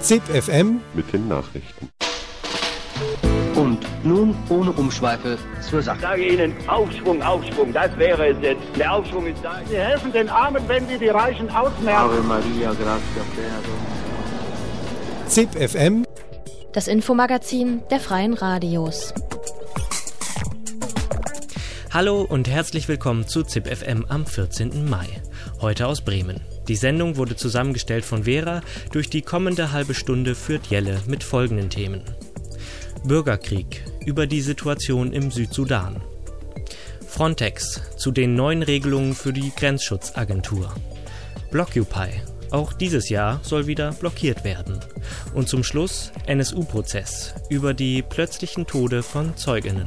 ZIP FM mit den Nachrichten. Und nun ohne Umschweife zur Sache. Ich sage Ihnen, Aufschwung, Aufschwung, das wäre es jetzt. Der Aufschwung ist da. Sie helfen den Armen, wenn Sie die Reichen ausmerzen. Ave Maria, gratia plena ZIP FM Das Infomagazin der Freien Radios. Hallo und herzlich willkommen zu ZIP FM am 14. Mai. Heute aus Bremen. Die Sendung wurde zusammengestellt von Vera. Durch die kommende halbe Stunde führt Jelle mit folgenden Themen. Bürgerkrieg über die Situation im Südsudan. Frontex zu den neuen Regelungen für die Grenzschutzagentur. Blockupy. Auch dieses Jahr soll wieder blockiert werden. Und zum Schluss NSU-Prozess über die plötzlichen Tode von Zeuginnen.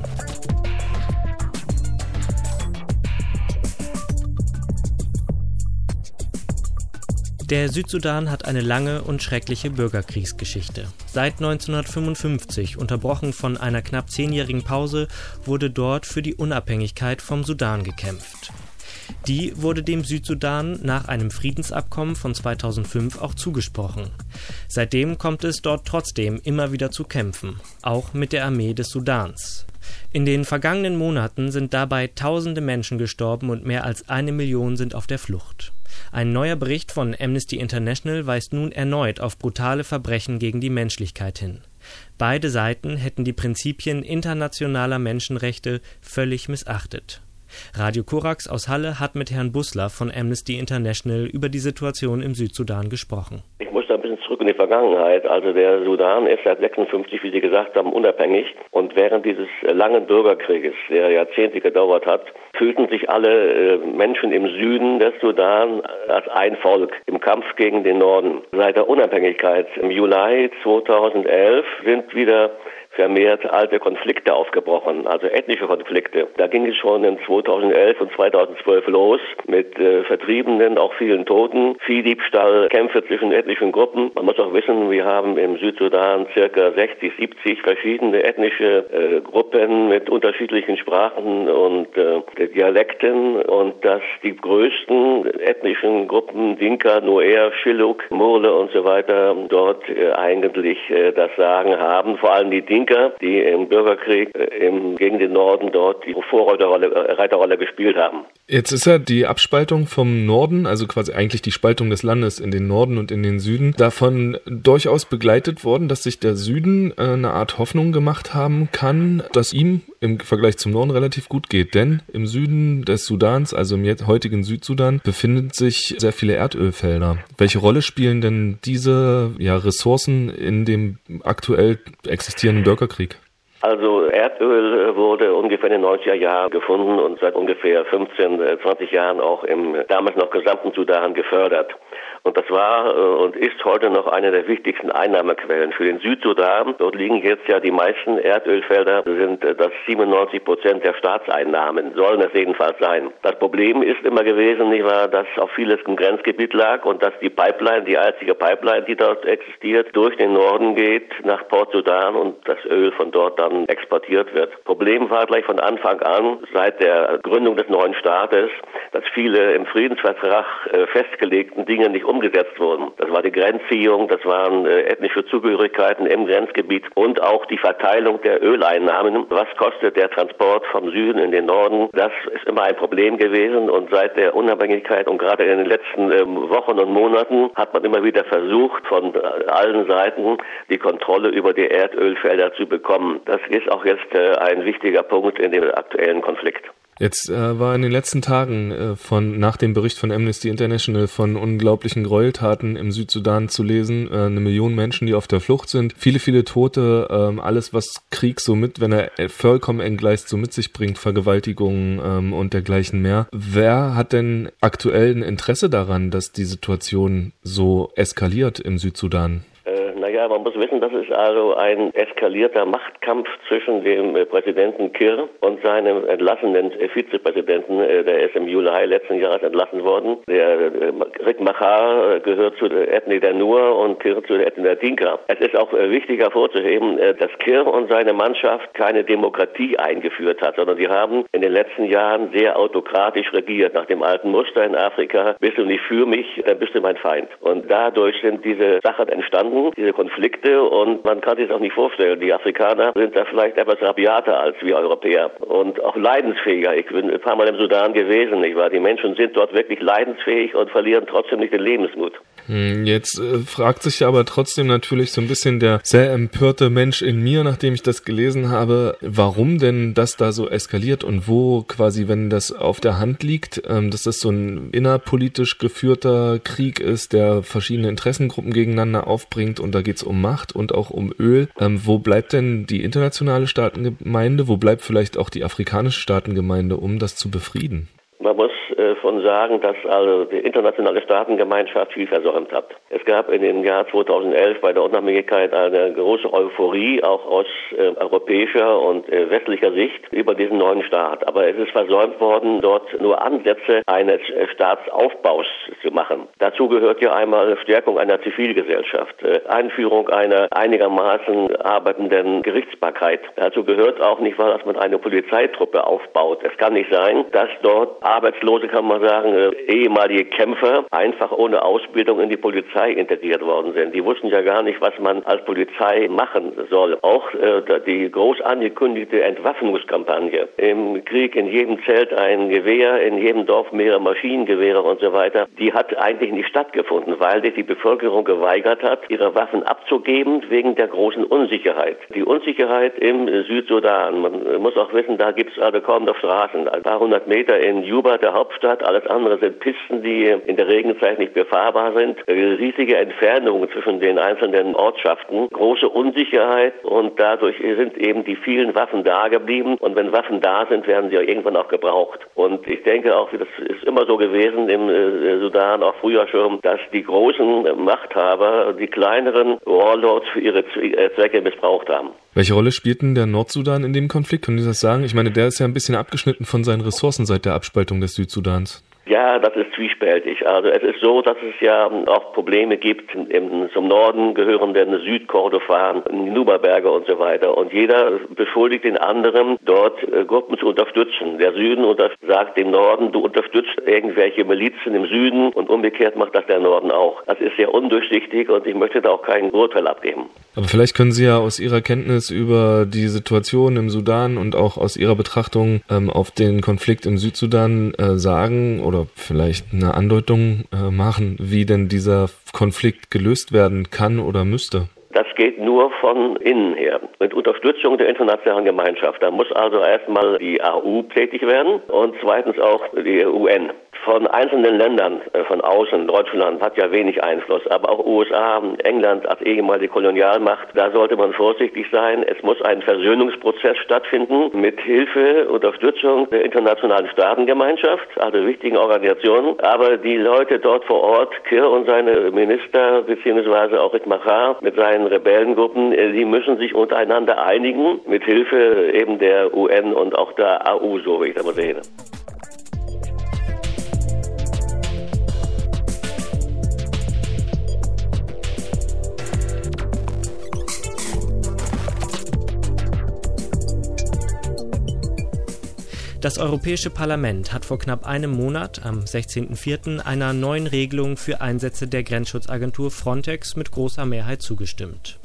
Der Südsudan hat eine lange und schreckliche Bürgerkriegsgeschichte. Seit 1955, unterbrochen von einer knapp zehnjährigen Pause, wurde dort für die Unabhängigkeit vom Sudan gekämpft. Die wurde dem Südsudan nach einem Friedensabkommen von 2005 auch zugesprochen. Seitdem kommt es dort trotzdem immer wieder zu Kämpfen, auch mit der Armee des Sudans. In den vergangenen Monaten sind dabei tausende Menschen gestorben und mehr als eine Million sind auf der Flucht. Ein neuer Bericht von Amnesty International weist nun erneut auf brutale Verbrechen gegen die Menschlichkeit hin. Beide Seiten hätten die Prinzipien internationaler Menschenrechte völlig missachtet. Radio Korax aus Halle hat mit Herrn Bussler von Amnesty International über die Situation im Südsudan gesprochen. Ich muss da ein bisschen zurück in die Vergangenheit. Also der Sudan ist seit 56, wie Sie gesagt haben, unabhängig. Und während dieses langen Bürgerkrieges, der Jahrzehnte gedauert hat, fühlten sich alle äh, Menschen im Süden des Sudan als ein Volk im Kampf gegen den Norden. Seit der Unabhängigkeit im Juli 2011 sind wieder vermehrt alte Konflikte aufgebrochen, also ethnische Konflikte. Da ging es schon in 2011 und 2012 los mit äh, Vertriebenen, auch vielen Toten, Viehdiebstahl, Kämpfe zwischen ethnischen Gruppen. Man muss auch wissen, wir haben im Südsudan circa 60, 70 verschiedene ethnische äh, Gruppen mit unterschiedlichen Sprachen und äh, Dialekten und dass die größten ethnischen Gruppen Dinka, Nuer, Shilluk, Murle und so weiter dort äh, eigentlich äh, das Sagen haben. Vor allem die Dinka Linker, die im Bürgerkrieg äh, im, gegen den Norden dort die Vorreiterrolle äh, gespielt haben. Jetzt ist ja die Abspaltung vom Norden, also quasi eigentlich die Spaltung des Landes in den Norden und in den Süden, davon durchaus begleitet worden, dass sich der Süden äh, eine Art Hoffnung gemacht haben kann, dass ihm im Vergleich zum Norden relativ gut geht. Denn im Süden des Sudans, also im heutigen Südsudan, befinden sich sehr viele Erdölfelder. Welche Rolle spielen denn diese ja, Ressourcen in dem aktuell existierenden Bürgerkrieg? Also Erdöl wurde ungefähr in den 90er Jahren gefunden und seit ungefähr 15, 20 Jahren auch im damals noch gesamten Sudan gefördert. Und das war äh, und ist heute noch eine der wichtigsten Einnahmequellen für den Südsudan. Dort liegen jetzt ja die meisten Erdölfelder, sind äh, das 97 Prozent der Staatseinnahmen, sollen es jedenfalls sein. Das Problem ist immer gewesen, nicht wahr, dass auch vieles im Grenzgebiet lag und dass die Pipeline, die einzige Pipeline, die dort existiert, durch den Norden geht nach Port Sudan und das Öl von dort dann exportiert wird. Problem war gleich von Anfang an, seit der Gründung des neuen Staates, dass viele im Friedensvertrag äh, festgelegten Dinge nicht um umgesetzt wurden. Das war die Grenzziehung, das waren äh, ethnische Zugehörigkeiten im Grenzgebiet und auch die Verteilung der Öleinnahmen. Was kostet der Transport vom Süden in den Norden? Das ist immer ein Problem gewesen und seit der Unabhängigkeit und gerade in den letzten ähm, Wochen und Monaten hat man immer wieder versucht, von äh, allen Seiten die Kontrolle über die Erdölfelder zu bekommen. Das ist auch jetzt äh, ein wichtiger Punkt in dem aktuellen Konflikt. Jetzt äh, war in den letzten Tagen äh, von nach dem Bericht von Amnesty International von unglaublichen Gräueltaten im Südsudan zu lesen. Äh, eine Million Menschen, die auf der Flucht sind, viele, viele Tote, ähm, alles, was Krieg so mit, wenn er vollkommen entgleist, so mit sich bringt, Vergewaltigungen ähm, und dergleichen mehr. Wer hat denn aktuell ein Interesse daran, dass die Situation so eskaliert im Südsudan? Naja, man muss wissen, das ist also ein eskalierter Machtkampf zwischen dem äh, Präsidenten Kirr und seinem entlassenen äh, Vizepräsidenten, äh, der ist im Juli letzten Jahres entlassen worden. Der Rick Machar gehört zu Ethnie der Nur und Kirr zu Ethnie der Dinka. Es ist auch wichtig hervorzuheben, dass Kirr und seine Mannschaft keine Demokratie eingeführt hat, sondern die haben in den letzten Jahren sehr autokratisch regiert, nach dem alten Muster in Afrika. Bist du nicht für mich, dann bist du mein Feind. Und dadurch sind diese Sachen entstanden, diese Konflikte und man kann sich das auch nicht vorstellen. Die Afrikaner sind da vielleicht etwas rabiater als wir Europäer und auch leidensfähiger. Ich bin ein paar Mal im Sudan gewesen, nicht wahr? Die Menschen sind dort wirklich leidensfähig und verlieren trotzdem nicht den Lebensmut. Hm, jetzt äh, fragt sich aber trotzdem natürlich so ein bisschen der sehr empörte Mensch in mir, nachdem ich das gelesen habe, warum denn das da so eskaliert und wo quasi, wenn das auf der Hand liegt, ähm, dass das so ein innerpolitisch geführter Krieg ist, der verschiedene Interessengruppen gegeneinander aufbringt und da geht's um Macht und auch um Öl. Ähm, wo bleibt denn die internationale Staatengemeinde? Wo bleibt vielleicht auch die afrikanische Staatengemeinde, um das zu befrieden? Von sagen, dass also die internationale Staatengemeinschaft viel versäumt hat. Es gab in dem Jahr 2011 bei der Unabhängigkeit eine große Euphorie, auch aus äh, europäischer und äh, westlicher Sicht, über diesen neuen Staat. Aber es ist versäumt worden, dort nur Ansätze eines äh, Staatsaufbaus zu machen. Dazu gehört ja einmal Stärkung einer Zivilgesellschaft, äh, Einführung einer einigermaßen arbeitenden Gerichtsbarkeit. Dazu gehört auch nicht wahr, dass man eine Polizeitruppe aufbaut. Es kann nicht sein, dass dort Arbeitslose, kann man sagen, äh, ehemalige Kämpfer einfach ohne Ausbildung in die Polizei integriert worden sind. Die wussten ja gar nicht, was man als Polizei machen soll. Auch äh, die groß angekündigte Entwaffnungskampagne. Im Krieg in jedem Zelt ein Gewehr, in jedem Dorf mehrere Maschinengewehre und so weiter. Die hat eigentlich nicht stattgefunden, weil sich die Bevölkerung geweigert hat, ihre Waffen abzugeben wegen der großen Unsicherheit. Die Unsicherheit im Südsudan. Man muss auch wissen, da gibt es also kaum noch Straßen. Ein paar hundert Meter in Juba, der Hauptstadt. Alles andere sind Pisten, die in der Regenzeit nicht befahrbar sind. Riesige Entfernungen zwischen den einzelnen Ortschaften, große Unsicherheit und dadurch sind eben die vielen Waffen da geblieben. Und wenn Waffen da sind, werden sie ja irgendwann auch gebraucht. Und ich denke auch, das ist immer so gewesen im äh, Sudan, auch früher schon, dass die großen Machthaber die kleineren Warlords für ihre äh, Zwecke missbraucht haben. Welche Rolle spielt denn der Nordsudan in dem Konflikt? Können Sie das sagen? Ich meine, der ist ja ein bisschen abgeschnitten von seinen Ressourcen seit der Abspaltung des Südsudans. Ja, das ist zwiespältig. Also es ist so, dass es ja auch Probleme gibt im, zum Norden gehörenden Südkordofan, Nuberberge und so weiter. Und jeder beschuldigt den anderen, dort äh, Gruppen zu unterstützen. Der Süden sagt dem Norden, du unterstützt irgendwelche Milizen im Süden und umgekehrt macht das der Norden auch. Das ist sehr undurchsichtig und ich möchte da auch kein Urteil abgeben. Aber vielleicht können Sie ja aus Ihrer Kenntnis über die Situation im Sudan und auch aus Ihrer Betrachtung ähm, auf den Konflikt im Südsudan äh, sagen oder oder vielleicht eine Andeutung äh, machen, wie denn dieser Konflikt gelöst werden kann oder müsste? Das geht nur von innen her. Mit Unterstützung der internationalen Gemeinschaft. Da muss also erstmal die AU tätig werden und zweitens auch die UN von einzelnen Ländern äh, von außen, Deutschland hat ja wenig Einfluss, aber auch USA, England als ehemalige Kolonialmacht, da sollte man vorsichtig sein. Es muss ein Versöhnungsprozess stattfinden mit Hilfe, Unterstützung der internationalen Staatengemeinschaft, also wichtigen Organisationen. Aber die Leute dort vor Ort, Kir und seine Minister, beziehungsweise auch Machar mit seinen Rebellengruppen, äh, die müssen sich untereinander einigen mit Hilfe eben der UN und auch der AU, so wie ich das mal sehe. Das Europäische Parlament hat vor knapp einem Monat, am 16.04., einer neuen Regelung für Einsätze der Grenzschutzagentur Frontex mit großer Mehrheit zugestimmt.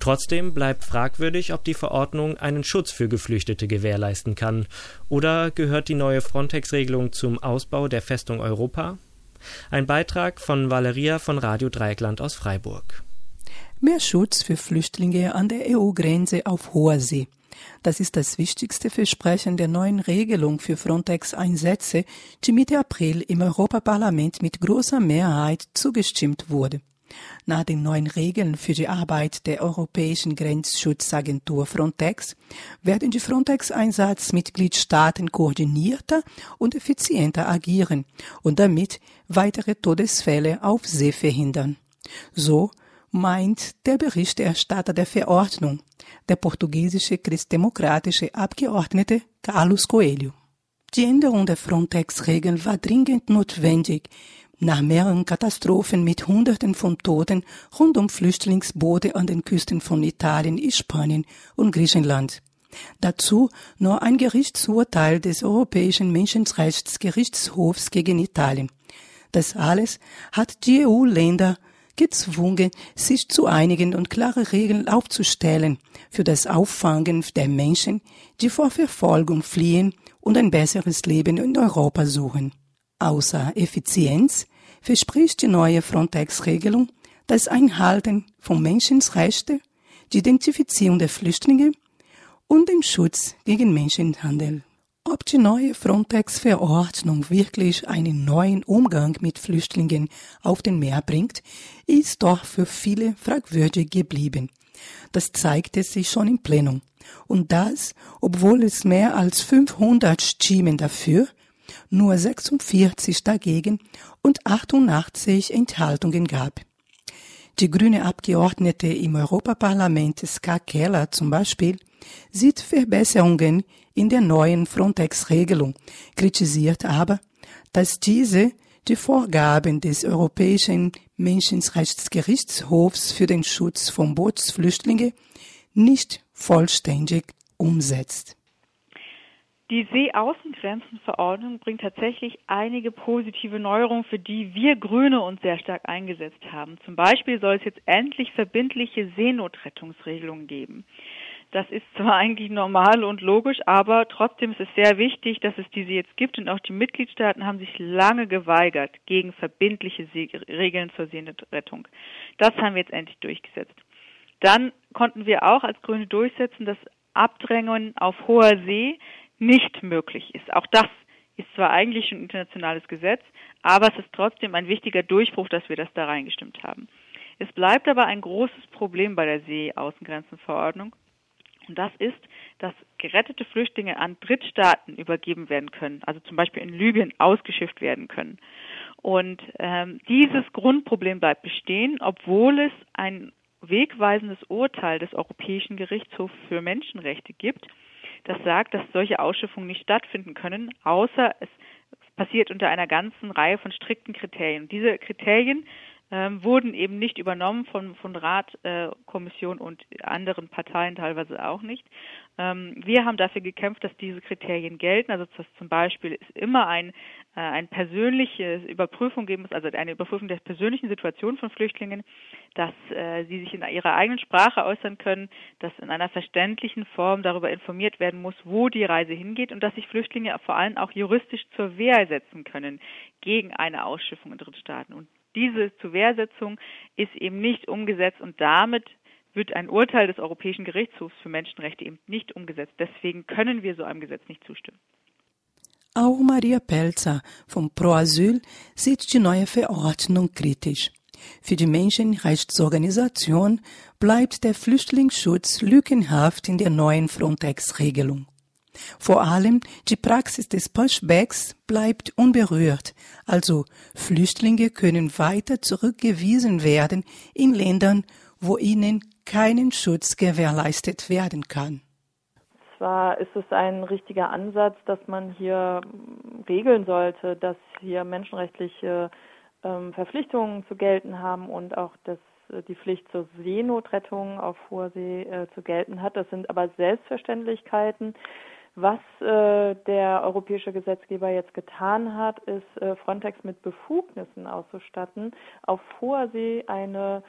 Trotzdem bleibt fragwürdig, ob die Verordnung einen Schutz für Geflüchtete gewährleisten kann. Oder gehört die neue Frontex-Regelung zum Ausbau der Festung Europa? Ein Beitrag von Valeria von Radio Dreieckland aus Freiburg. Mehr Schutz für Flüchtlinge an der EU-Grenze auf hoher See. Das ist das wichtigste Versprechen der neuen Regelung für Frontex-Einsätze, die Mitte April im Europaparlament mit großer Mehrheit zugestimmt wurde. Nach den neuen Regeln für die Arbeit der Europäischen Grenzschutzagentur Frontex werden die Frontex-Einsatzmitgliedstaaten koordinierter und effizienter agieren und damit weitere Todesfälle auf See verhindern. So meint der Berichterstatter der Verordnung, der portugiesische christdemokratische Abgeordnete Carlos Coelho. Die Änderung der Frontex-Regeln war dringend notwendig, nach mehreren Katastrophen mit Hunderten von Toten rund um Flüchtlingsboote an den Küsten von Italien, Spanien und Griechenland. Dazu nur ein Gerichtsurteil des Europäischen Menschenrechtsgerichtshofs gegen Italien. Das alles hat die EU-Länder gezwungen, sich zu einigen und klare Regeln aufzustellen für das Auffangen der Menschen, die vor Verfolgung fliehen und ein besseres Leben in Europa suchen. Außer Effizienz verspricht die neue Frontex-Regelung das Einhalten von Menschenrechten, die Identifizierung der Flüchtlinge und den Schutz gegen Menschenhandel. Ob die neue Frontex-Verordnung wirklich einen neuen Umgang mit Flüchtlingen auf den Meer bringt, ist doch für viele fragwürdig geblieben. Das zeigte sich schon im Plenum. Und das, obwohl es mehr als 500 Stimmen dafür, nur 46 dagegen und 88 Enthaltungen gab. Die grüne Abgeordnete im Europaparlament Ska Keller zum Beispiel sieht Verbesserungen in der neuen Frontex-Regelung, kritisiert aber, dass diese die Vorgaben des Europäischen Menschenrechtsgerichtshofs für den Schutz von Bootsflüchtlingen nicht vollständig umsetzt. Die Seeaußengrenzenverordnung bringt tatsächlich einige positive Neuerungen, für die wir Grüne uns sehr stark eingesetzt haben. Zum Beispiel soll es jetzt endlich verbindliche Seenotrettungsregelungen geben. Das ist zwar eigentlich normal und logisch, aber trotzdem ist es sehr wichtig, dass es diese jetzt gibt und auch die Mitgliedstaaten haben sich lange geweigert gegen verbindliche Regeln zur Seenotrettung. Das haben wir jetzt endlich durchgesetzt. Dann konnten wir auch als Grüne durchsetzen, dass Abdrängen auf hoher See nicht möglich ist. Auch das ist zwar eigentlich ein internationales Gesetz, aber es ist trotzdem ein wichtiger Durchbruch, dass wir das da reingestimmt haben. Es bleibt aber ein großes Problem bei der Seeaußengrenzenverordnung und das ist, dass gerettete Flüchtlinge an Drittstaaten übergeben werden können, also zum Beispiel in Libyen ausgeschifft werden können. Und ähm, dieses Grundproblem bleibt bestehen, obwohl es ein wegweisendes Urteil des Europäischen Gerichtshofs für Menschenrechte gibt, das sagt, dass solche Ausschiffungen nicht stattfinden können, außer es passiert unter einer ganzen Reihe von strikten Kriterien. diese Kriterien ähm, wurden eben nicht übernommen von, von Rat, äh, Kommission und anderen Parteien teilweise auch nicht. Ähm, wir haben dafür gekämpft, dass diese Kriterien gelten, also dass zum Beispiel es immer ein, äh, eine persönliche Überprüfung geben muss, also eine Überprüfung der persönlichen Situation von Flüchtlingen, dass äh, sie sich in ihrer eigenen Sprache äußern können, dass in einer verständlichen Form darüber informiert werden muss, wo die Reise hingeht und dass sich Flüchtlinge vor allem auch juristisch zur Wehr setzen können gegen eine Ausschiffung in Drittstaaten. Und diese Zuwehrsetzung ist eben nicht umgesetzt und damit wird ein Urteil des Europäischen Gerichtshofs für Menschenrechte eben nicht umgesetzt. Deswegen können wir so einem Gesetz nicht zustimmen. Auch Maria Pelzer vom Pro Asyl sieht die neue Verordnung kritisch. Für die Menschenrechtsorganisation bleibt der Flüchtlingsschutz lückenhaft in der neuen Frontex-Regelung. Vor allem die Praxis des Pushbacks bleibt unberührt, also Flüchtlinge können weiter zurückgewiesen werden in Ländern, wo ihnen keinen Schutz gewährleistet werden kann. Zwar ist es ein richtiger Ansatz, dass man hier regeln sollte, dass hier menschenrechtliche ähm, Verpflichtungen zu gelten haben und auch dass äh, die Pflicht zur Seenotrettung auf hoher See äh, zu gelten hat. Das sind aber Selbstverständlichkeiten, was äh, der europäische Gesetzgeber jetzt getan hat, ist äh, Frontex mit Befugnissen auszustatten, auf hoher See eine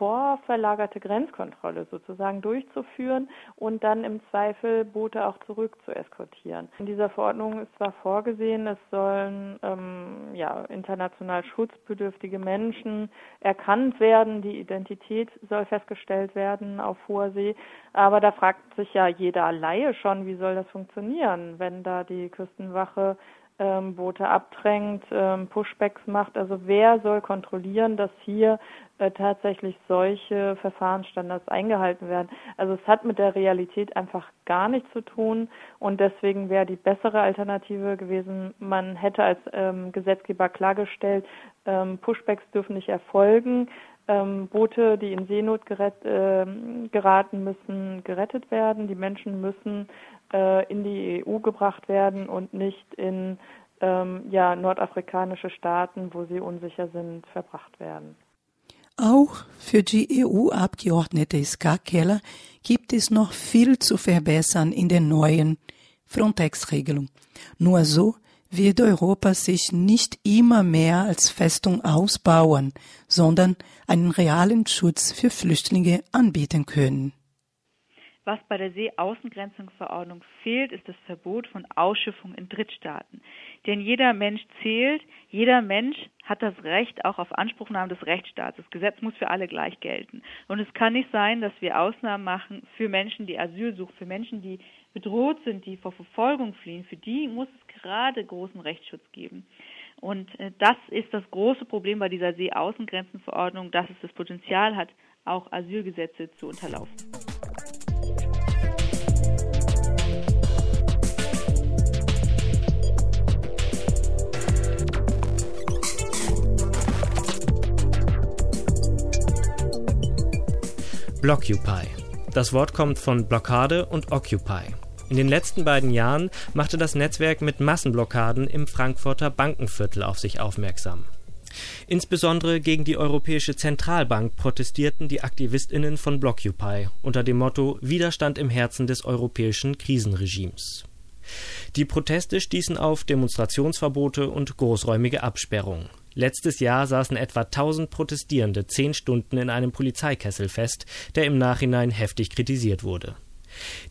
vorverlagerte Grenzkontrolle sozusagen durchzuführen und dann im Zweifel Boote auch zurück zu eskortieren. In dieser Verordnung ist zwar vorgesehen, es sollen ähm, ja, international schutzbedürftige Menschen erkannt werden, die Identität soll festgestellt werden auf hoher See, aber da fragt sich ja jeder Laie schon, wie soll das funktionieren, wenn da die Küstenwache ähm, Boote abdrängt, ähm, Pushbacks macht. Also wer soll kontrollieren, dass hier äh, tatsächlich solche Verfahrensstandards eingehalten werden? Also es hat mit der Realität einfach gar nichts zu tun und deswegen wäre die bessere Alternative gewesen, man hätte als ähm, Gesetzgeber klargestellt, ähm, Pushbacks dürfen nicht erfolgen. Ähm, Boote, die in Seenot gerett, äh, geraten, müssen gerettet werden. Die Menschen müssen äh, in die EU gebracht werden und nicht in ähm, ja, nordafrikanische Staaten, wo sie unsicher sind, verbracht werden. Auch für die EU-Abgeordnete Ska Keller gibt es noch viel zu verbessern in der neuen Frontex-Regelung. Nur so wird Europa sich nicht immer mehr als Festung ausbauen, sondern einen realen Schutz für Flüchtlinge anbieten können. Was bei der Seeaußengrenzungsverordnung fehlt, ist das Verbot von Ausschiffung in Drittstaaten. Denn jeder Mensch zählt, jeder Mensch hat das Recht auch auf Anspruchnahme des Rechtsstaats. Das Gesetz muss für alle gleich gelten. Und es kann nicht sein, dass wir Ausnahmen machen für Menschen, die Asyl suchen, für Menschen, die bedroht sind, die vor Verfolgung fliehen. Für die muss es gerade großen Rechtsschutz geben. Und äh, das ist das große Problem bei dieser Seeaußengrenzenverordnung, dass es das Potenzial hat, auch Asylgesetze zu unterlaufen. Blockupy. Das Wort kommt von Blockade und Occupy. In den letzten beiden Jahren machte das Netzwerk mit Massenblockaden im Frankfurter Bankenviertel auf sich aufmerksam. Insbesondere gegen die Europäische Zentralbank protestierten die Aktivistinnen von Blockupy unter dem Motto Widerstand im Herzen des europäischen Krisenregimes. Die Proteste stießen auf Demonstrationsverbote und großräumige Absperrungen. Letztes Jahr saßen etwa 1000 Protestierende zehn Stunden in einem Polizeikessel fest, der im Nachhinein heftig kritisiert wurde.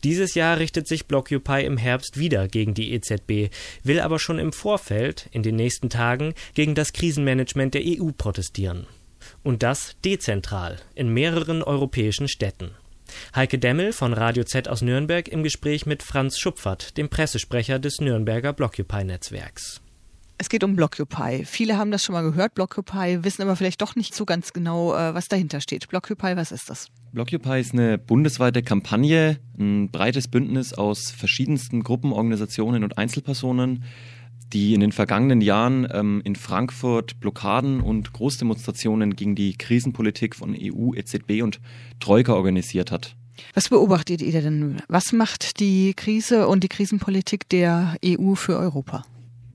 Dieses Jahr richtet sich Blockupy im Herbst wieder gegen die EZB, will aber schon im Vorfeld, in den nächsten Tagen, gegen das Krisenmanagement der EU protestieren. Und das dezentral, in mehreren europäischen Städten. Heike Demmel von Radio Z aus Nürnberg im Gespräch mit Franz Schupfert, dem Pressesprecher des Nürnberger Blockupy-Netzwerks. Es geht um Blockupy. Viele haben das schon mal gehört, Blockupy, wissen aber vielleicht doch nicht so ganz genau, äh, was dahinter steht. Blockupy, was ist das? Blockupy ist eine bundesweite Kampagne, ein breites Bündnis aus verschiedensten Gruppen, Organisationen und Einzelpersonen, die in den vergangenen Jahren ähm, in Frankfurt Blockaden und Großdemonstrationen gegen die Krisenpolitik von EU, EZB und Troika organisiert hat. Was beobachtet ihr denn? Was macht die Krise und die Krisenpolitik der EU für Europa?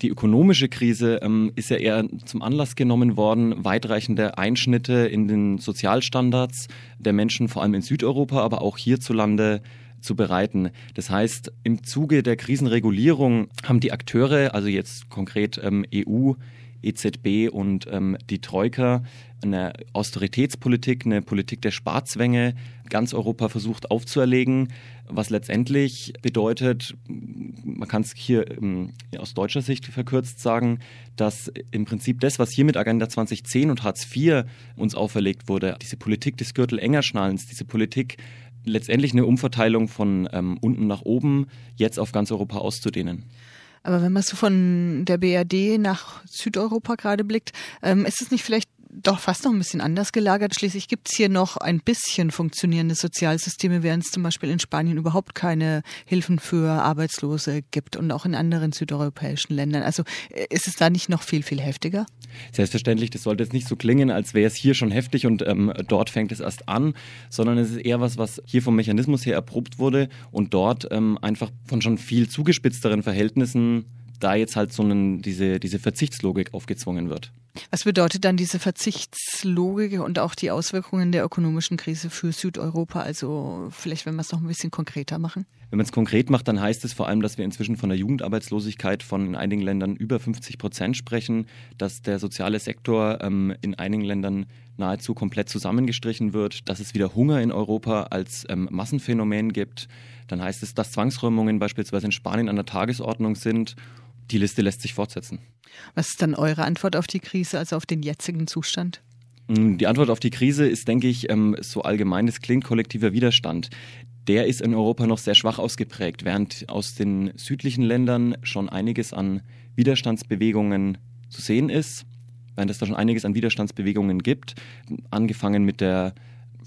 Die ökonomische Krise ähm, ist ja eher zum Anlass genommen worden, weitreichende Einschnitte in den Sozialstandards der Menschen, vor allem in Südeuropa, aber auch hierzulande zu bereiten. Das heißt, im Zuge der Krisenregulierung haben die Akteure, also jetzt konkret ähm, EU, EZB und ähm, die Troika eine Austeritätspolitik, eine Politik der Sparzwänge ganz Europa versucht aufzuerlegen, was letztendlich bedeutet, man kann es hier ähm, aus deutscher Sicht verkürzt sagen, dass im Prinzip das, was hier mit Agenda 2010 und Hartz IV uns auferlegt wurde, diese Politik des Gürtel-Engerschnallens, diese Politik letztendlich eine Umverteilung von ähm, unten nach oben jetzt auf ganz Europa auszudehnen. Aber wenn man so von der BRD nach Südeuropa gerade blickt, ähm, ist es nicht vielleicht doch fast noch ein bisschen anders gelagert. Schließlich gibt es hier noch ein bisschen funktionierende Sozialsysteme, während es zum Beispiel in Spanien überhaupt keine Hilfen für Arbeitslose gibt und auch in anderen südeuropäischen Ländern. Also äh, ist es da nicht noch viel, viel heftiger? Selbstverständlich, das sollte jetzt nicht so klingen, als wäre es hier schon heftig und ähm, dort fängt es erst an, sondern es ist eher was, was hier vom Mechanismus her erprobt wurde und dort ähm, einfach von schon viel zugespitzteren Verhältnissen da jetzt halt so einen, diese, diese Verzichtslogik aufgezwungen wird. Was bedeutet dann diese Verzichtslogik und auch die Auswirkungen der ökonomischen Krise für Südeuropa? Also vielleicht, wenn wir es noch ein bisschen konkreter machen. Wenn man es konkret macht, dann heißt es vor allem, dass wir inzwischen von der Jugendarbeitslosigkeit von in einigen Ländern über 50 Prozent sprechen, dass der soziale Sektor ähm, in einigen Ländern nahezu komplett zusammengestrichen wird, dass es wieder Hunger in Europa als ähm, Massenphänomen gibt. Dann heißt es, dass Zwangsräumungen beispielsweise in Spanien an der Tagesordnung sind die Liste lässt sich fortsetzen. Was ist dann eure Antwort auf die Krise, also auf den jetzigen Zustand? Mm, die Antwort auf die Krise ist, denke ich, ähm, so allgemein es klingt, kollektiver Widerstand. Der ist in Europa noch sehr schwach ausgeprägt, während aus den südlichen Ländern schon einiges an Widerstandsbewegungen zu sehen ist, während es da schon einiges an Widerstandsbewegungen gibt, angefangen mit der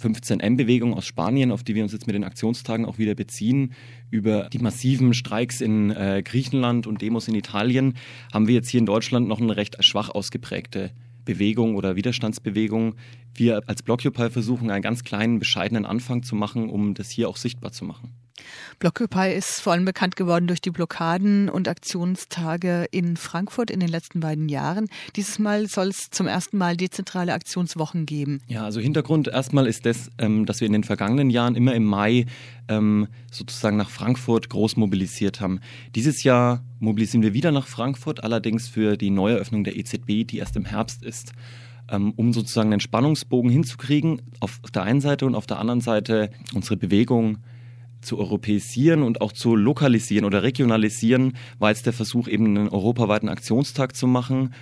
15M-Bewegung aus Spanien, auf die wir uns jetzt mit den Aktionstagen auch wieder beziehen, über die massiven Streiks in äh, Griechenland und Demos in Italien, haben wir jetzt hier in Deutschland noch eine recht schwach ausgeprägte Bewegung oder Widerstandsbewegung. Wir als Blockupy versuchen einen ganz kleinen, bescheidenen Anfang zu machen, um das hier auch sichtbar zu machen. Blockupy ist vor allem bekannt geworden durch die Blockaden und Aktionstage in Frankfurt in den letzten beiden Jahren. Dieses Mal soll es zum ersten Mal dezentrale Aktionswochen geben. Ja, also Hintergrund erstmal ist das, ähm, dass wir in den vergangenen Jahren immer im Mai ähm, sozusagen nach Frankfurt groß mobilisiert haben. Dieses Jahr mobilisieren wir wieder nach Frankfurt, allerdings für die Neueröffnung der EZB, die erst im Herbst ist ähm, um sozusagen einen Spannungsbogen hinzukriegen, auf der einen Seite und auf der anderen Seite unsere Bewegung zu europäisieren und auch zu lokalisieren oder regionalisieren, war jetzt der Versuch, eben einen europaweiten Aktionstag zu machen,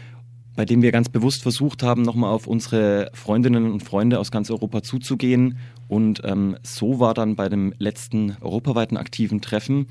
bei dem wir ganz bewusst versucht haben, nochmal auf unsere Freundinnen und Freunde aus ganz Europa zuzugehen. Und ähm, so war dann bei dem letzten europaweiten aktiven Treffen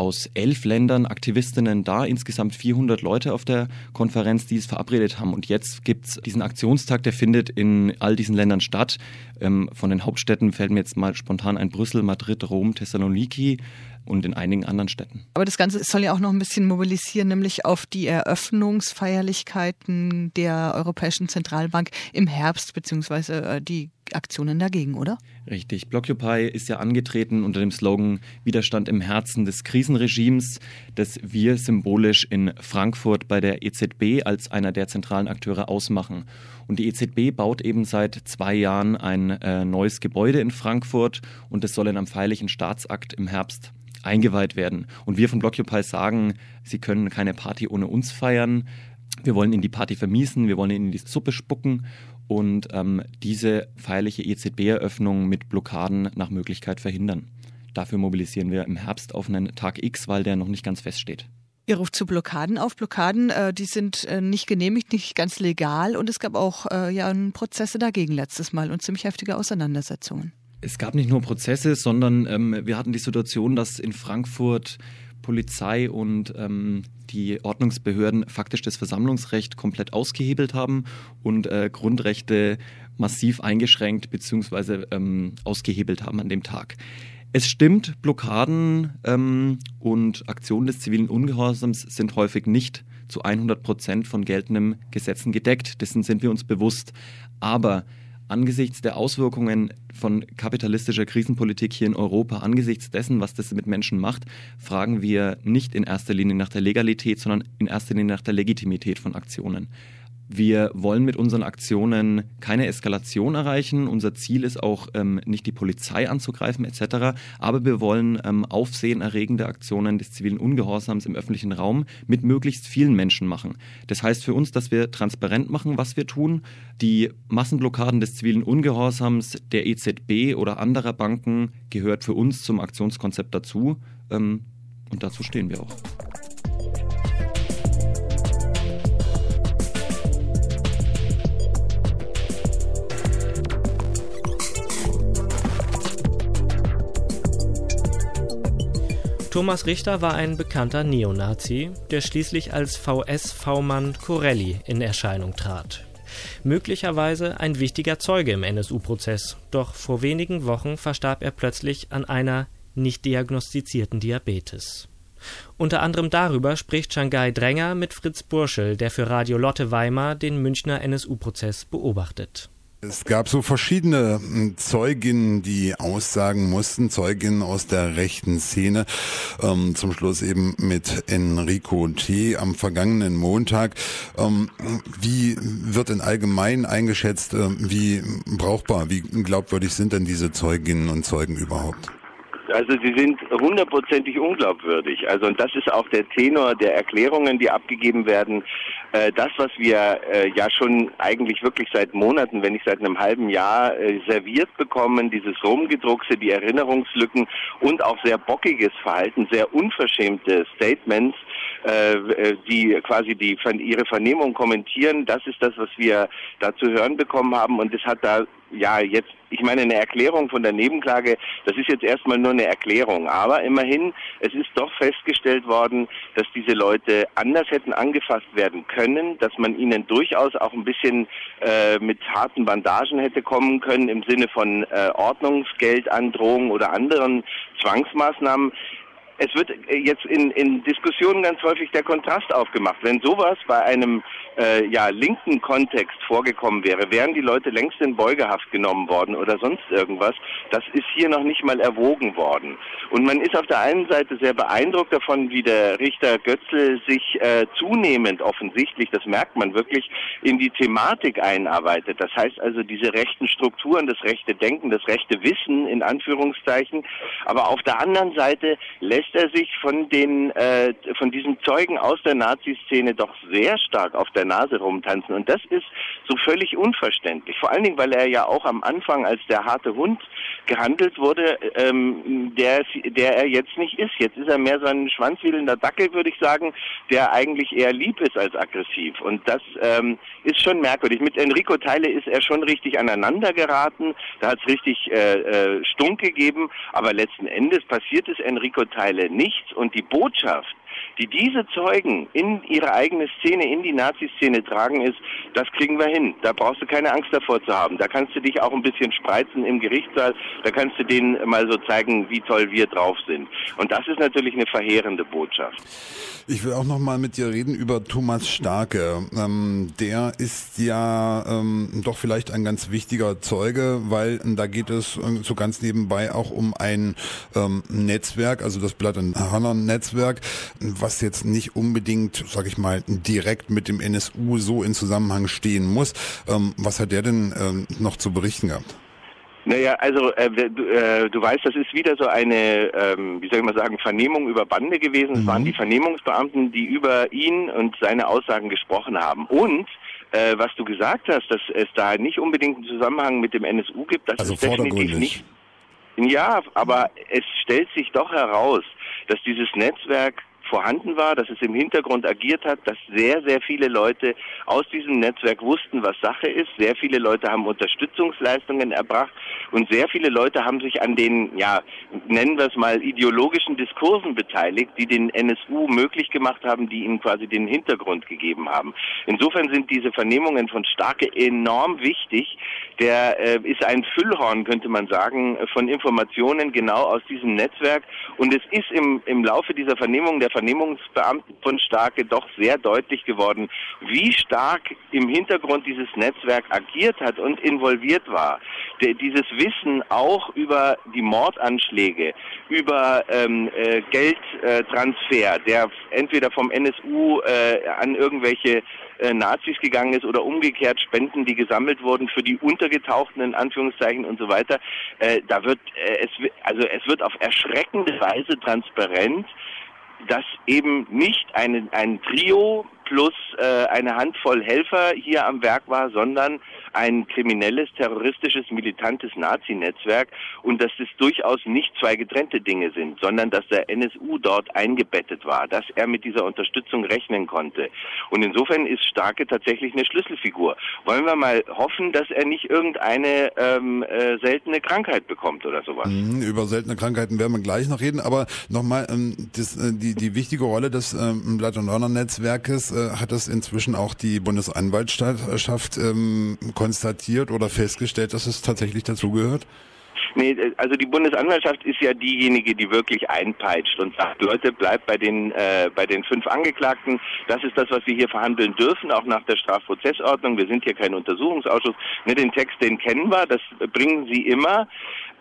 aus elf Ländern Aktivistinnen da, insgesamt 400 Leute auf der Konferenz, die es verabredet haben. Und jetzt gibt es diesen Aktionstag, der findet in all diesen Ländern statt. Ähm, von den Hauptstädten fällt mir jetzt mal spontan ein Brüssel, Madrid, Rom, Thessaloniki und in einigen anderen Städten. Aber das Ganze soll ja auch noch ein bisschen mobilisieren, nämlich auf die Eröffnungsfeierlichkeiten der Europäischen Zentralbank im Herbst, beziehungsweise äh, die Aktionen dagegen, oder? Richtig. Blockupy ist ja angetreten unter dem Slogan Widerstand im Herzen des Krisenregimes, das wir symbolisch in Frankfurt bei der EZB als einer der zentralen Akteure ausmachen. Und die EZB baut eben seit zwei Jahren ein äh, neues Gebäude in Frankfurt und es soll in einem feierlichen Staatsakt im Herbst eingeweiht werden. Und wir von Blockupy sagen, sie können keine Party ohne uns feiern. Wir wollen ihnen die Party vermiesen, wir wollen ihnen in die Suppe spucken und ähm, diese feierliche EZB-Eröffnung mit Blockaden nach Möglichkeit verhindern. Dafür mobilisieren wir im Herbst auf einen Tag X, weil der noch nicht ganz feststeht. Ihr ruft zu Blockaden auf. Blockaden, äh, die sind äh, nicht genehmigt, nicht ganz legal und es gab auch äh, ja Prozesse dagegen letztes Mal und ziemlich heftige Auseinandersetzungen. Es gab nicht nur Prozesse, sondern ähm, wir hatten die Situation, dass in Frankfurt Polizei und ähm, die Ordnungsbehörden faktisch das Versammlungsrecht komplett ausgehebelt haben und äh, Grundrechte massiv eingeschränkt bzw. Ähm, ausgehebelt haben an dem Tag. Es stimmt, Blockaden ähm, und Aktionen des zivilen Ungehorsams sind häufig nicht zu 100 Prozent von geltenden Gesetzen gedeckt. Dessen sind wir uns bewusst. Aber angesichts der Auswirkungen von kapitalistischer Krisenpolitik hier in Europa, angesichts dessen, was das mit Menschen macht, fragen wir nicht in erster Linie nach der Legalität, sondern in erster Linie nach der Legitimität von Aktionen. Wir wollen mit unseren Aktionen keine Eskalation erreichen. Unser Ziel ist auch ähm, nicht die Polizei anzugreifen etc. Aber wir wollen ähm, aufsehenerregende Aktionen des zivilen Ungehorsams im öffentlichen Raum mit möglichst vielen Menschen machen. Das heißt für uns, dass wir transparent machen, was wir tun. Die Massenblockaden des zivilen Ungehorsams der EZB oder anderer Banken gehört für uns zum Aktionskonzept dazu. Ähm, und dazu stehen wir auch. Thomas Richter war ein bekannter Neonazi, der schließlich als VS-V-Mann Corelli in Erscheinung trat. Möglicherweise ein wichtiger Zeuge im NSU-Prozess, doch vor wenigen Wochen verstarb er plötzlich an einer nicht diagnostizierten Diabetes. Unter anderem darüber spricht Shanghai Dränger mit Fritz Burschel, der für Radio Lotte Weimar den Münchner NSU-Prozess beobachtet. Es gab so verschiedene hm, Zeuginnen, die aussagen mussten, Zeuginnen aus der rechten Szene, ähm, zum Schluss eben mit Enrico T. am vergangenen Montag. Ähm, wie wird in allgemein eingeschätzt, äh, wie brauchbar, wie glaubwürdig sind denn diese Zeuginnen und Zeugen überhaupt? Also sie sind hundertprozentig unglaubwürdig. Also und das ist auch der Tenor der Erklärungen, die abgegeben werden. Äh, das, was wir äh, ja schon eigentlich wirklich seit Monaten, wenn nicht seit einem halben Jahr äh, serviert bekommen, dieses Rumgedruckse, die Erinnerungslücken und auch sehr bockiges Verhalten, sehr unverschämte Statements, die quasi die ihre Vernehmung kommentieren, das ist das, was wir da zu hören bekommen haben und es hat da ja, jetzt, ich meine, eine Erklärung von der Nebenklage, das ist jetzt erstmal nur eine Erklärung. Aber immerhin, es ist doch festgestellt worden, dass diese Leute anders hätten angefasst werden können, dass man ihnen durchaus auch ein bisschen äh, mit harten Bandagen hätte kommen können im Sinne von äh, Ordnungsgeldandrohung oder anderen Zwangsmaßnahmen es wird äh, jetzt in, in Diskussionen ganz häufig der Kontrast aufgemacht. Wenn sowas bei einem äh, ja, linken Kontext vorgekommen wäre, wären die Leute längst in Beugehaft genommen worden oder sonst irgendwas. Das ist hier noch nicht mal erwogen worden. Und man ist auf der einen Seite sehr beeindruckt davon, wie der Richter Götzl sich äh, zunehmend offensichtlich, das merkt man wirklich, in die Thematik einarbeitet. Das heißt also diese rechten Strukturen, das rechte Denken, das rechte Wissen in Anführungszeichen. Aber auf der anderen Seite lässt lässt er sich von den äh, von diesen Zeugen aus der Nazi-Szene doch sehr stark auf der Nase rumtanzen und das ist so völlig unverständlich. Vor allen Dingen, weil er ja auch am Anfang als der harte Hund gehandelt wurde, ähm, der der er jetzt nicht ist. Jetzt ist er mehr so ein schwanzwedelnder Dackel, würde ich sagen, der eigentlich eher lieb ist als aggressiv und das ähm, ist schon merkwürdig. Mit Enrico Teile ist er schon richtig aneinander geraten, da hat es richtig äh, äh, Stunk gegeben, aber letzten Endes passiert es Enrico Teile Stelle nichts und die Botschaft, die diese Zeugen in ihre eigene Szene, in die Nazi-Szene tragen, ist, das kriegen wir hin. Da brauchst du keine Angst davor zu haben. Da kannst du dich auch ein bisschen spreizen im Gerichtssaal. Da kannst du denen mal so zeigen, wie toll wir drauf sind. Und das ist natürlich eine verheerende Botschaft. Ich will auch noch mal mit dir reden über Thomas Starke. Ähm, der ist ja ähm, doch vielleicht ein ganz wichtiger Zeuge, weil da geht es äh, so ganz nebenbei auch um ein ähm, Netzwerk, also das Blatt und Hörner Netzwerk, was jetzt nicht unbedingt, sag ich mal, direkt mit dem NSU so in Zusammenhang stehen muss. Ähm, was hat der denn ähm, noch zu berichten gehabt? Naja, also äh, du, äh, du weißt, das ist wieder so eine, ähm, wie soll ich mal sagen, Vernehmung über Bande gewesen. Es mhm. waren die Vernehmungsbeamten, die über ihn und seine Aussagen gesprochen haben. Und äh, was du gesagt hast, dass es da nicht unbedingt einen Zusammenhang mit dem NSU gibt, das also ist definitiv nicht. Ja, aber es stellt sich doch heraus, dass dieses Netzwerk vorhanden war, dass es im Hintergrund agiert hat, dass sehr, sehr viele Leute aus diesem Netzwerk wussten, was Sache ist. Sehr viele Leute haben Unterstützungsleistungen erbracht und sehr viele Leute haben sich an den, ja, nennen wir es mal, ideologischen Diskursen beteiligt, die den NSU möglich gemacht haben, die ihnen quasi den Hintergrund gegeben haben. Insofern sind diese Vernehmungen von Starke enorm wichtig. Der äh, ist ein Füllhorn, könnte man sagen, von Informationen genau aus diesem Netzwerk. Und es ist im, im Laufe dieser Vernehmung der Vernehmungsbeamten von Starke doch sehr deutlich geworden, wie stark im Hintergrund dieses Netzwerk agiert hat und involviert war. Der, dieses Wissen auch über die Mordanschläge, über ähm, äh, Geldtransfer, der entweder vom NSU äh, an irgendwelche äh, Nazis gegangen ist oder umgekehrt Spenden, die gesammelt wurden für die Untergetauchten in Anführungszeichen und so weiter. Äh, da wird äh, es also es wird auf erschreckende Weise transparent, dass eben nicht eine, ein Trio plus äh, eine Handvoll Helfer hier am Werk war, sondern ein kriminelles, terroristisches, militantes Nazi-Netzwerk und dass es durchaus nicht zwei getrennte Dinge sind, sondern dass der NSU dort eingebettet war, dass er mit dieser Unterstützung rechnen konnte. Und insofern ist Starke tatsächlich eine Schlüsselfigur. Wollen wir mal hoffen, dass er nicht irgendeine ähm, äh, seltene Krankheit bekommt oder sowas. Mhm, über seltene Krankheiten werden wir gleich noch reden, aber nochmal ähm, äh, die, die wichtige Rolle des ähm, Blatt- und Hörner-Netzwerkes äh, hat das inzwischen auch die Bundesanwaltschaft ähm, konstatiert oder festgestellt, dass es tatsächlich dazugehört? Nee, also die Bundesanwaltschaft ist ja diejenige, die wirklich einpeitscht und sagt, Leute, bleibt bei den äh, bei den fünf Angeklagten. Das ist das, was wir hier verhandeln dürfen, auch nach der Strafprozessordnung. Wir sind hier kein Untersuchungsausschuss. Ne, den Text, den kennen wir, das bringen sie immer.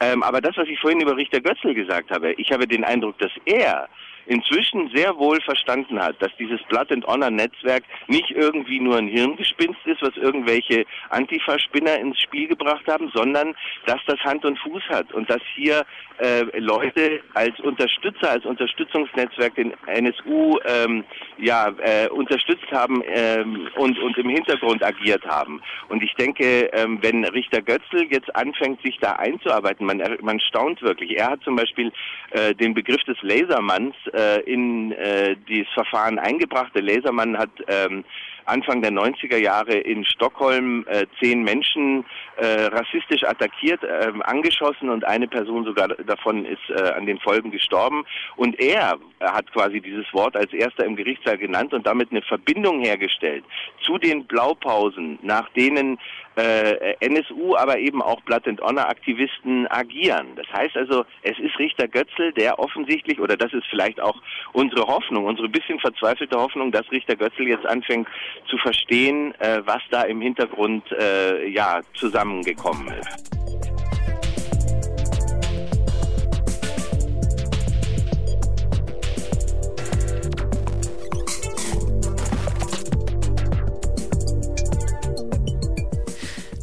Ähm, aber das, was ich vorhin über Richter Götzl gesagt habe, ich habe den Eindruck, dass er inzwischen sehr wohl verstanden hat, dass dieses Blood and Honor Netzwerk nicht irgendwie nur ein Hirngespinst ist, was irgendwelche Antifa-Spinner ins Spiel gebracht haben, sondern dass das Hand und Fuß hat und dass hier äh, Leute als Unterstützer, als Unterstützungsnetzwerk den NSU ähm, ja äh, unterstützt haben ähm, und und im Hintergrund agiert haben. Und ich denke, ähm, wenn Richter Götzl jetzt anfängt, sich da einzuarbeiten, man man staunt wirklich. Er hat zum Beispiel äh, den Begriff des Lasermanns äh, in äh, dieses Verfahren eingebracht. Der Lasermann hat ähm, Anfang der 90er Jahre in Stockholm äh, zehn Menschen äh, rassistisch attackiert, äh, angeschossen und eine Person sogar davon ist äh, an den Folgen gestorben. Und er hat quasi dieses Wort als erster im Gerichtssaal genannt und damit eine Verbindung hergestellt zu den Blaupausen, nach denen äh, NSU, aber eben auch Blood and Honor Aktivisten agieren. Das heißt also, es ist Richter Götzl, der offensichtlich, oder das ist vielleicht auch unsere Hoffnung, unsere bisschen verzweifelte Hoffnung, dass Richter Götzl jetzt anfängt zu verstehen, äh, was da im Hintergrund äh, ja zusammengekommen ist.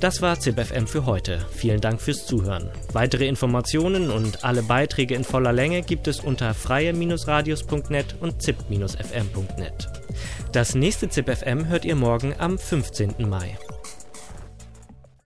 Das war ZipFM für heute. Vielen Dank fürs Zuhören. Weitere Informationen und alle Beiträge in voller Länge gibt es unter freie-radios.net und zip-fm.net. Das nächste ZipFM hört ihr morgen am 15. Mai.